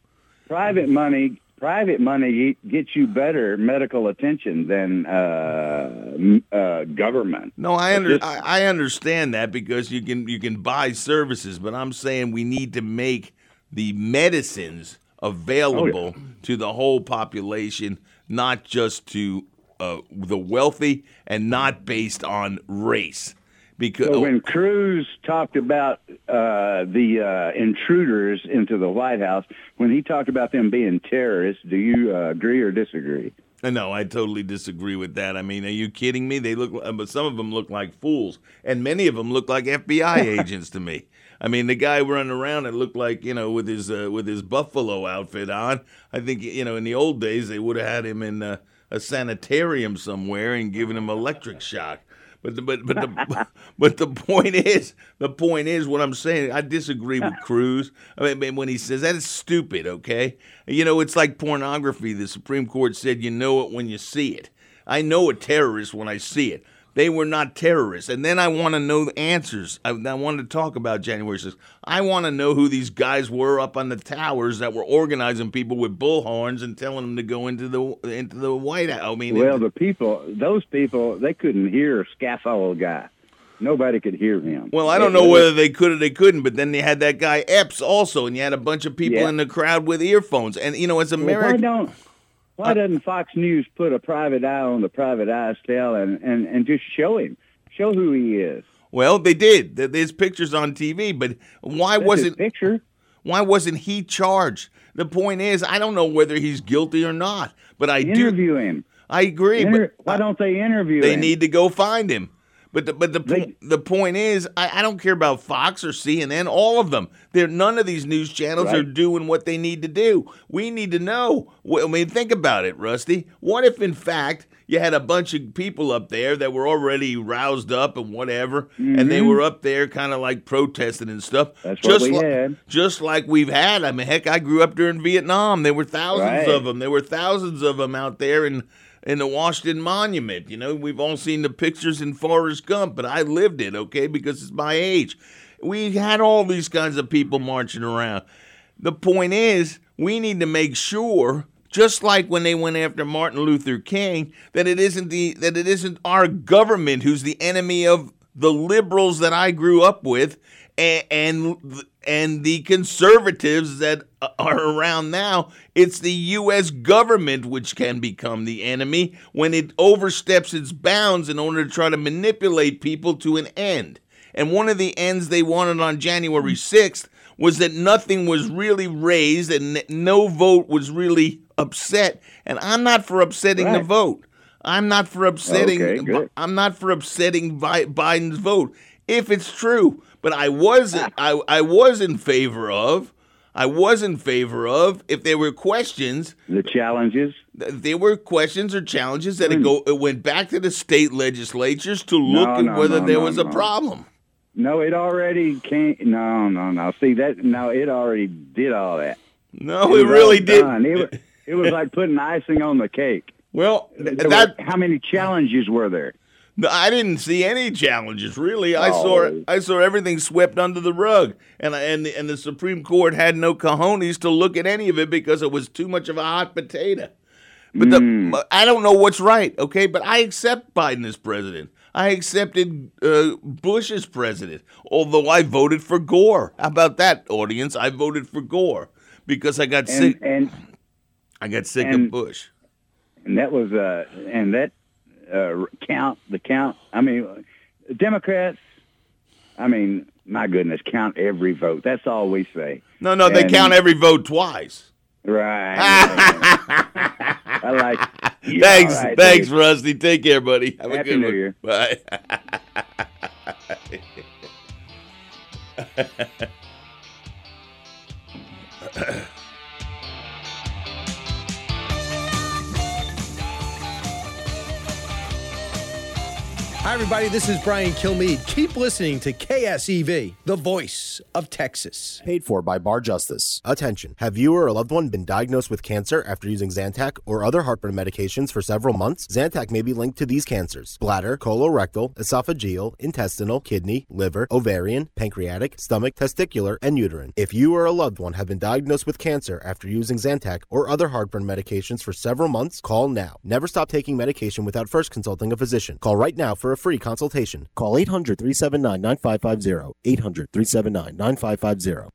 Speaker 17: private money private money gets you better medical attention than uh, uh, government.
Speaker 3: No, I, under, just, I, I understand that because you can you can buy services, but I'm saying we need to make the medicines available oh, yeah. to the whole population, not just to uh, the wealthy, and not based on race. Because
Speaker 17: so when Cruz talked about uh, the uh, intruders into the White House, when he talked about them being terrorists, do you uh, agree or disagree?
Speaker 3: Uh, no, I totally disagree with that. I mean, are you kidding me? They look, but some of them look like fools, and many of them look like FBI agents to me. I mean, the guy running around it looked like you know with his uh, with his buffalo outfit on. I think you know in the old days they would have had him in uh, a sanitarium somewhere and given him electric shock. But the, but but the but the point is the point is what I'm saying. I disagree with Cruz. I mean, when he says that is stupid. Okay, you know it's like pornography. The Supreme Court said you know it when you see it. I know a terrorist when I see it. They were not terrorists. And then I want to know the answers. I, I want to talk about January 6th. I want to know who these guys were up on the towers that were organizing people with bullhorns and telling them to go into the into the White House. I mean,
Speaker 17: Well, the people, those people, they couldn't hear a scaffold guy. Nobody could hear him.
Speaker 3: Well, I don't know whether they could or they couldn't, but then they had that guy Epps also, and you had a bunch of people
Speaker 17: Yeah.
Speaker 3: in the crowd with earphones. And you know, as
Speaker 17: Well, why
Speaker 3: America,
Speaker 17: don't why doesn't Fox News put a private eye on the private eye still and, and, and just show him, show who he is?
Speaker 3: well, they did. There's pictures on TV, but why
Speaker 17: That's
Speaker 3: wasn't
Speaker 17: picture?
Speaker 3: Why wasn't he charged? The point is, I don't know whether he's guilty or not, but I do
Speaker 17: Interview
Speaker 3: do
Speaker 17: him.
Speaker 3: I agree,
Speaker 17: Inter-
Speaker 3: but
Speaker 17: why don't they interview
Speaker 3: they
Speaker 17: him?
Speaker 3: need to go find him. But the, but the po- the point is, I, I don't care about Fox or CNN. All of them, they're none of these news channels are doing what they need to do. We need to know. I mean, think about it, Rusty. What if, in fact, you had a bunch of people up there that were already roused up and whatever, and they
Speaker 17: Mhm.
Speaker 3: were up there kind of like protesting and stuff.
Speaker 17: That's what we
Speaker 3: like,
Speaker 17: had.
Speaker 3: Just like we've had. I mean, heck, I grew up during Vietnam. There were thousands
Speaker 17: Right.
Speaker 3: of them. There were thousands of them out there in in the Washington Monument. You know, we've all seen the pictures in Forrest Gump, but I lived it, okay, because it's my age. We had all these kinds of people marching around. The point is, we need to make sure just like when they went after Martin Luther King that it isn't the that it isn't our government who's the enemy of the liberals that I grew up with and and, and the conservatives that are around now it's the US government which can become the enemy when it oversteps its bounds in order to try to manipulate people to an end and one of the ends they wanted on January 6th was that nothing was really raised and no vote was really upset. And I'm not for upsetting the vote. I'm not for upsetting.
Speaker 17: Okay.
Speaker 3: I'm not for upsetting Biden's vote if it's true. But I was I, I was in favor of. I was in favor of if there were questions.
Speaker 17: The challenges.
Speaker 3: There were questions or challenges that it hmm. go it went back to the state legislatures to look
Speaker 17: No,
Speaker 3: at
Speaker 17: no,
Speaker 3: whether
Speaker 17: no,
Speaker 3: there was a problem.
Speaker 17: No, it already came. No, no, no. See that? No, it already did all that.
Speaker 3: No, it
Speaker 17: was
Speaker 3: really did.
Speaker 17: It was, it was like putting icing on the cake.
Speaker 3: Well, that
Speaker 17: were- how many challenges were there?
Speaker 3: No, I didn't see any challenges. Really, I saw. I saw everything swept under the rug, and and the, and the Supreme Court had no cojones to look at any of it because it was too much of a hot potato. But
Speaker 17: Mm.
Speaker 3: the I don't know what's right, okay? But I accept Biden as president. I accepted uh, Bush as president, although I voted for Gore. How about that, audience? I voted for Gore because I got
Speaker 17: And
Speaker 3: sick.
Speaker 17: and
Speaker 3: I got sick
Speaker 17: and-
Speaker 3: of Bush.
Speaker 17: and that was uh and that uh count the count. I mean, Democrats. I mean, my goodness, count every vote. That's all we say.
Speaker 3: No, no, they count every vote twice.
Speaker 17: Right. I like. Yeah,
Speaker 3: thanks,
Speaker 17: right,
Speaker 3: thanks,
Speaker 17: Dave.
Speaker 3: Rusty. Take care, buddy. Have a good
Speaker 17: New
Speaker 3: one.
Speaker 17: Year.
Speaker 3: Bye.
Speaker 18: Hi, everybody. This is Brian Kilmeade. Keep listening to KSEV, the voice of Texas.
Speaker 19: Paid for by Bar Justice. Attention. Have you or a loved one been diagnosed with cancer after using Zantac or other heartburn medications for several months? Zantac may be linked to these cancers bladder, colorectal, esophageal, intestinal, kidney, liver, ovarian, pancreatic, stomach, testicular, and uterine. If you or a loved one have been diagnosed with cancer after using Zantac or other heartburn medications for several months, call now. Never stop taking medication without first consulting a physician. Call right now for a free consultation. Call 800 379 9550. 800 379 9550.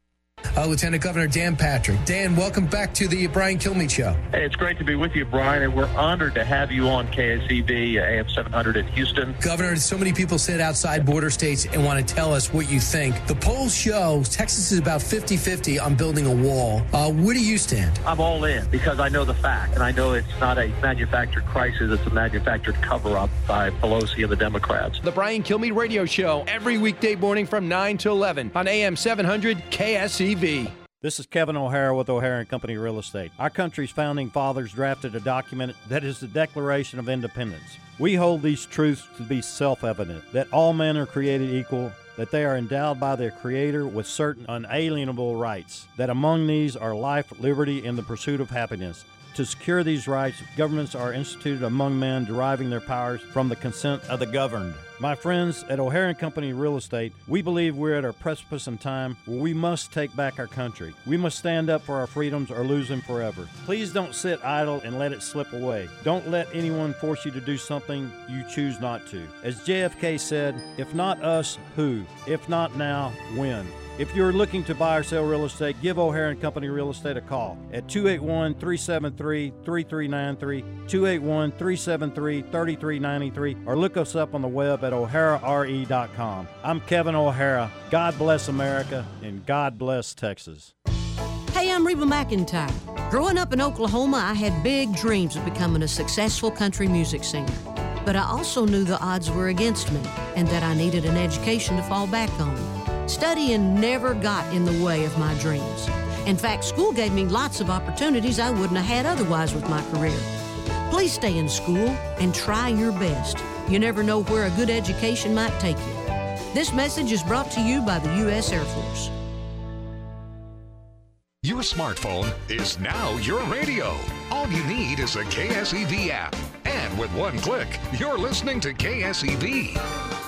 Speaker 20: Uh, Lieutenant Governor Dan Patrick. Dan, welcome back to the Brian Kilmeade Show.
Speaker 21: Hey, it's great to be with you, Brian, and we're honored to have you on KSEV AM 700 in Houston.
Speaker 20: Governor, so many people sit outside border states and want to tell us what you think. The polls show Texas is about 50 50 on building a wall. Uh, where do you stand?
Speaker 21: I'm all in because I know the fact, and I know it's not a manufactured crisis, it's a manufactured cover up by Pelosi and the Democrats.
Speaker 22: The Brian Kilmeade Radio Show every weekday morning from 9 to 11 on AM 700 KSEV.
Speaker 23: This is Kevin O'Hara with O'Hara and Company Real Estate. Our country's founding fathers drafted a document that is the Declaration of Independence. We hold these truths to be self evident that all men are created equal, that they are endowed by their Creator with certain unalienable rights, that among these are life, liberty, and the pursuit of happiness. To secure these rights, governments are instituted among men, deriving their powers from the consent of the governed. My friends at O'Hara and Company Real Estate, we believe we're at a precipice in time where we must take back our country. We must stand up for our freedoms or lose them forever. Please don't sit idle and let it slip away. Don't let anyone force you to do something you choose not to. As JFK said, if not us, who? If not now, when? If you're looking to buy or sell real estate, give O'Hara and Company Real Estate a call at 281-373-3393, 281-373-3393, or look us up on the web at o'harare.com. I'm Kevin O'Hara. God bless America and God bless Texas.
Speaker 24: Hey, I'm Reba McEntire. Growing up in Oklahoma, I had big dreams of becoming a successful country music singer. But I also knew the odds were against me and that I needed an education to fall back on. Studying never got in the way of my dreams. In fact, school gave me lots of opportunities I wouldn't have had otherwise with my career. Please stay in school and try your best. You never know where a good education might take you. This message is brought to you by the U.S. Air Force.
Speaker 5: Your smartphone is now your radio. All you need is a KSEV app. And with one click, you're listening to KSEV.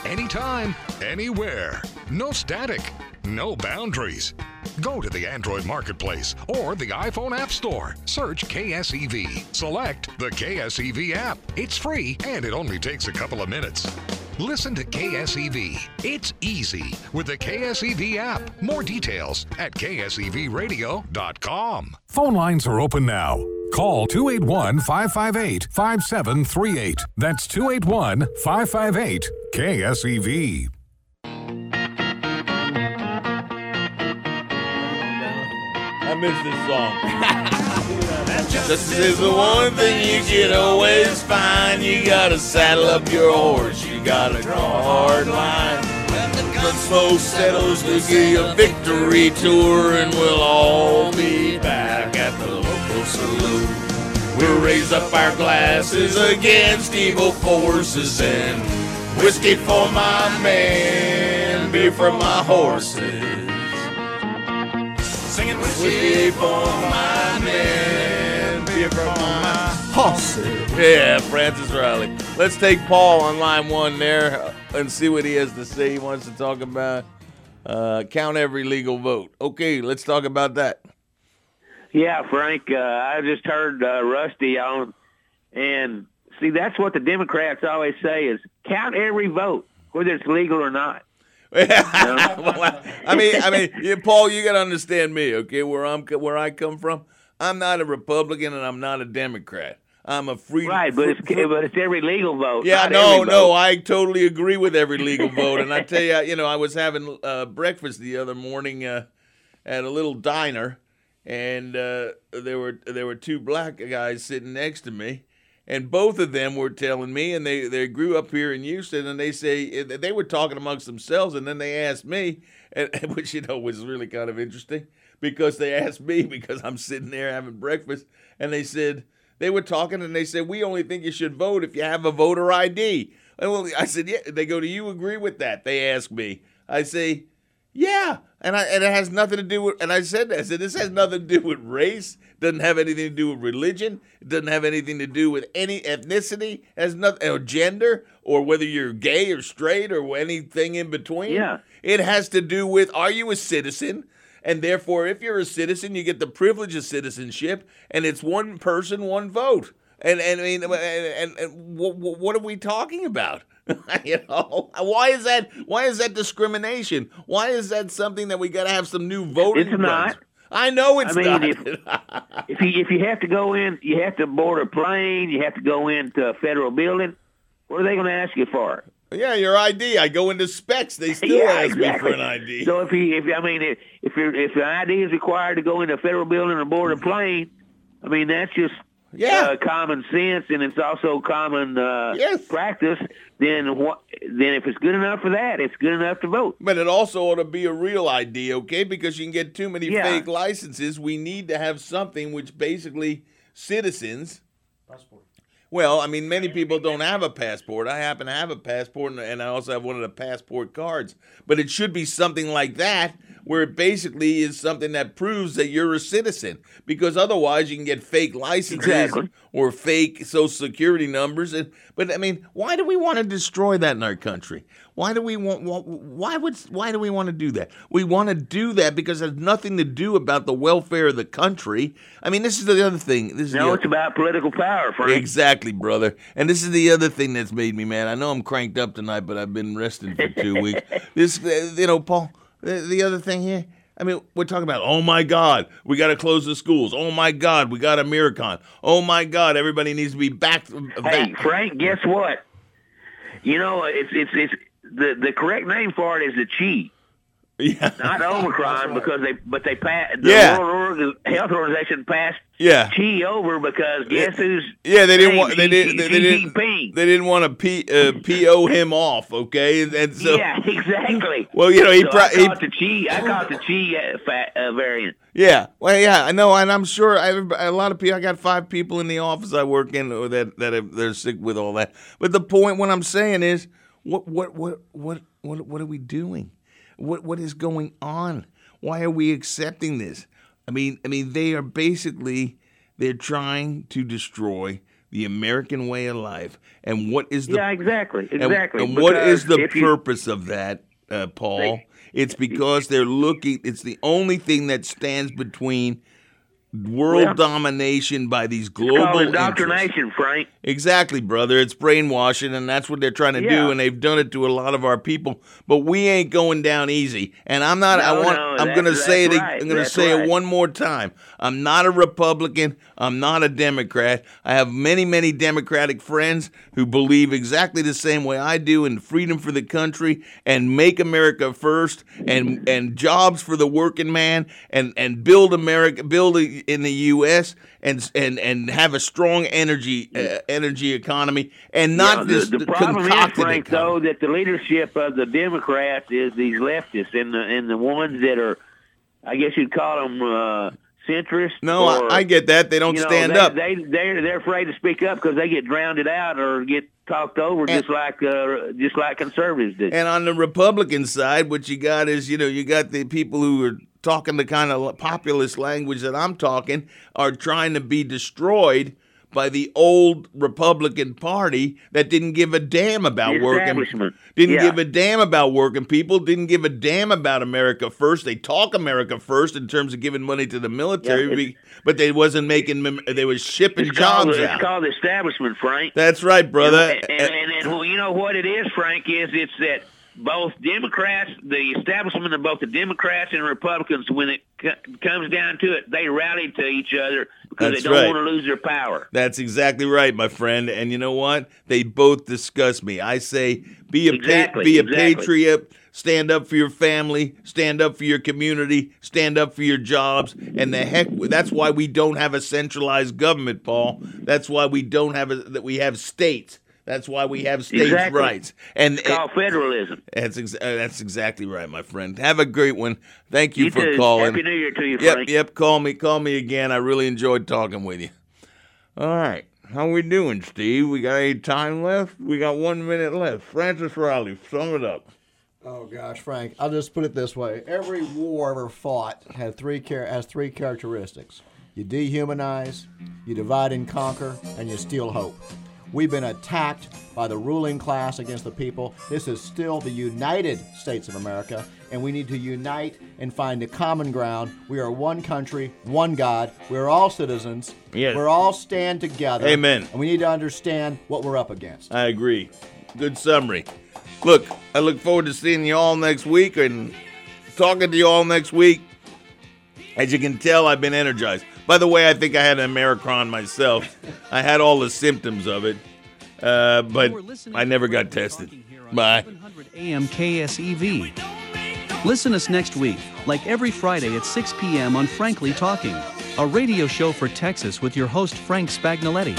Speaker 5: Anytime, anywhere. No static, no boundaries. Go to the Android Marketplace or the iPhone App Store. Search KSEV. Select the KSEV app. It's free and it only takes a couple of minutes. Listen to KSEV. It's easy with the KSEV app. More details at ksevradio.com. Phone lines are open now. Call 281 558 5738. That's 281 558 KSEV.
Speaker 3: Miss this song. Justice is the one thing you can always find. You gotta saddle up your horse. You gotta draw a hard line. When the smoke settles, we'll give you a victory tour, and we'll all be back at the local saloon. We'll raise up our glasses against evil forces and whiskey for my man, beer for my horses. Singing whiskey for my man, beer for my horses. Yeah, Francis Riley. Let's take Paul on line one there uh, and see what he has to say. He wants to talk about uh, count every legal vote. Okay, let's talk about that.
Speaker 25: Yeah, Frank, uh, I just heard uh, Rusty on, and see, that's what the Democrats always say is count every vote, whether it's legal or not.
Speaker 3: I mean, I mean, yeah, Paul, you got to understand me, okay? Where I'm, where I come from, I'm not a Republican and I'm not a Democrat. I'm a free
Speaker 25: right, but it's but it's every legal vote.
Speaker 3: Yeah, no, no, I totally agree with every legal vote. And I tell you, you know, I was having uh, breakfast the other morning uh, at a little diner, and uh, there were there were two black guys sitting next to me, and both of them were telling me, and they they grew up here in Houston, and they say eh, they were talking amongst themselves, and then they asked me, and, which you know was really kind of interesting because they asked me because I'm sitting there having breakfast, and they said they were talking, and they said we only think you should vote if you have a voter ID. And well, I said yeah. They go, do you agree with that? They ask me. I say. Yeah, and I and it has nothing to do with. And I said that. I said this has nothing to do with race. Doesn't have anything to do with religion. It doesn't have anything to do with any ethnicity. Has nothing or gender or whether you're gay or straight or anything in between.
Speaker 25: Yeah.
Speaker 3: It has to do with are you a citizen? And therefore, if you're a citizen, you get the privilege of citizenship, and it's one person, one vote. And and I mean, and, and, and what, what are we talking about? you know, why is that? Why is that discrimination? Why is that something that we got to have some new voting?
Speaker 25: It's not.
Speaker 3: I know it's
Speaker 25: I mean,
Speaker 3: not.
Speaker 25: If, if you if you have to go in, you have to board a plane. You have to go into a federal building. What are they going to ask you for?
Speaker 3: Yeah, your ID. I go into Spec's. They still
Speaker 25: yeah,
Speaker 3: ask
Speaker 25: exactly.
Speaker 3: me for an ID.
Speaker 25: So if he, if I mean, if if, your if the ID is required to go into a federal building or board a mm. plane, I mean that's just
Speaker 3: yeah.
Speaker 25: uh, common sense, and it's also common uh,
Speaker 3: yes.
Speaker 25: practice. Then what? Then if it's good enough for that, it's good enough to vote.
Speaker 3: But it also ought to be a real ID, okay? Because you can get too many
Speaker 25: Yeah.
Speaker 3: fake licenses. We need to have something which basically citizens Well, I mean, many people don't have a passport. I happen to have a passport, and- and I also have one of the passport cards. But it should be something like that, where it basically is something that proves that you're a citizen. Because otherwise, you can get fake licenses
Speaker 25: Exactly.
Speaker 3: or fake social security numbers. And but I mean, why do we want to destroy that in our country? Why do we want? Why would? Why do we want to do that? We want to do that because it has nothing to do about the welfare of the country. I mean, this is the other thing. This is
Speaker 25: No, it's about political power, Frank.
Speaker 3: Exactly, brother. And this is the other thing that's made me mad. I know I'm cranked up tonight, but I've been resting for two weeks. This, uh, you know, Paul. The, the other thing here. I mean, we're talking about. Oh my God, we got to close the schools. Oh my God, we got a Miracon. Oh my God, everybody needs to be back.
Speaker 25: Hey, Frank, guess what? You know, it's it's it's the the correct name for it is the Chi.
Speaker 3: Yeah.
Speaker 25: Not Omicron because they but they passed the
Speaker 3: Yeah.
Speaker 25: World Health Organization passed
Speaker 3: Yeah.
Speaker 25: Chi over because guess who's
Speaker 3: Yeah, they didn't want. They didn't. They, didn't. They didn't want to p uh, po him off. Okay, and, and so
Speaker 25: yeah, exactly.
Speaker 3: Well, you know, he
Speaker 25: so
Speaker 3: pro-
Speaker 25: I
Speaker 3: he-
Speaker 25: call the Chi. I call it the Chi uh, fa- uh, variant.
Speaker 3: Yeah, well, yeah, I know, and I'm sure I, a lot of people. I got five people in the office I work in or that that are, they're sick with all that. But the point, what I'm saying is, what what what what what what are we doing? What what is going on? Why are we accepting this? I mean, I mean, they are basically they're trying to destroy the American way of life. And what is the
Speaker 25: Yeah, exactly, exactly.
Speaker 3: And, what is the
Speaker 25: if you-
Speaker 3: purpose of that, uh, Paul?
Speaker 25: They-
Speaker 3: it's because they're looking. It's the only thing that stands between world
Speaker 25: Well,
Speaker 3: domination by these
Speaker 25: It's
Speaker 3: global
Speaker 25: called
Speaker 3: interests.
Speaker 25: Frank.
Speaker 3: Exactly, brother. It's brainwashing, and that's what they're trying to do, and they've done it to a lot of our people. But we ain't going down easy. And I'm not. I want.
Speaker 25: no,
Speaker 3: I'm going to say it.
Speaker 25: that's right,
Speaker 3: I'm going to say
Speaker 25: right.
Speaker 3: it one more time. I'm not a Republican. I'm not a Democrat. I have many, many Democratic friends who believe exactly the same way I do in freedom for the country and make America first and and jobs for the working man and and build America, build a- in the U.S. and and and have a strong energy uh, energy economy and not
Speaker 25: Yeah,
Speaker 3: this
Speaker 25: the, the problem is, Frank, though, that the leadership of the Democrats is these leftists and the and the ones that are, I guess you'd call them uh, centrist.
Speaker 3: No, I-
Speaker 25: or,
Speaker 3: I get that. They don't
Speaker 25: you know,
Speaker 3: stand
Speaker 25: they,
Speaker 3: up.
Speaker 25: They they're they're afraid to speak up because they get drowned out or get talked over, just like uh, just like conservatives do.
Speaker 3: And on the Republican side, what you got is, you know, you got the people who are talking the kind of populist language that I'm talking are trying to be destroyed by the old Republican Party that didn't give a damn about working didn't
Speaker 25: Yeah.
Speaker 3: give a damn about working people, didn't give a damn about America first. They talk America first in terms of giving money to the military,
Speaker 25: Yeah,
Speaker 3: but they wasn't making they was shipping
Speaker 25: It's called,
Speaker 3: jobs
Speaker 25: it's called the establishment, Frank.
Speaker 3: That's right, brother.
Speaker 25: And, and, and, and well, you know what it is, Frank, is it's that both Democrats, the establishment of both the Democrats and Republicans, when it co- comes down to it, they rally to each other because
Speaker 3: That's
Speaker 25: they don't
Speaker 3: right.
Speaker 25: want to lose their power.
Speaker 3: That's exactly right, my friend. And you know what? They both disgust me. I say, be a pa- be a
Speaker 25: exactly.
Speaker 3: patriot. Stand up for your family. Stand up for your community. Stand up for your jobs. And the heck, that's why we don't have a centralized government, Paul. That's why we don't have a, that we have states. That's why we have states'
Speaker 25: Exactly.
Speaker 3: rights. And
Speaker 25: It's called federalism.
Speaker 3: that's ex- uh, that's exactly right, my friend. Have a great one. Thank you,
Speaker 25: You
Speaker 3: for
Speaker 25: too.
Speaker 3: calling.
Speaker 25: Happy New Year to you,
Speaker 3: Yep,
Speaker 25: Frank.
Speaker 3: yep. Call me, call me again. I really enjoyed talking with you. All right, how we doing, Steve? We got any time left? We got one minute left. Francis Riley, sum it up.
Speaker 15: Oh gosh, Frank, I'll just put it this way: every war ever fought had three char- has three characteristics. You dehumanize, you divide and conquer, and you steal hope. We've been attacked by the ruling class against the people. This is still the United States of America, and we need to unite and find a common ground. We are one country, one God. We're all citizens.
Speaker 3: Yes.
Speaker 15: We're all stand together.
Speaker 3: Amen.
Speaker 15: And we need to understand what we're up against.
Speaker 3: I agree. Good summary. Look, I look forward to seeing you all next week and talking to you all next week. As you can tell, I've been energized. By the way, I think I had an Americron myself. I had all the symptoms of it, uh, but I never got tested. Bye.
Speaker 26: AM KSEV. Listen us next week, like every Friday at 6 p.m. on Frankly Talking, a radio show for Texas with your host Frank Spagnoletti.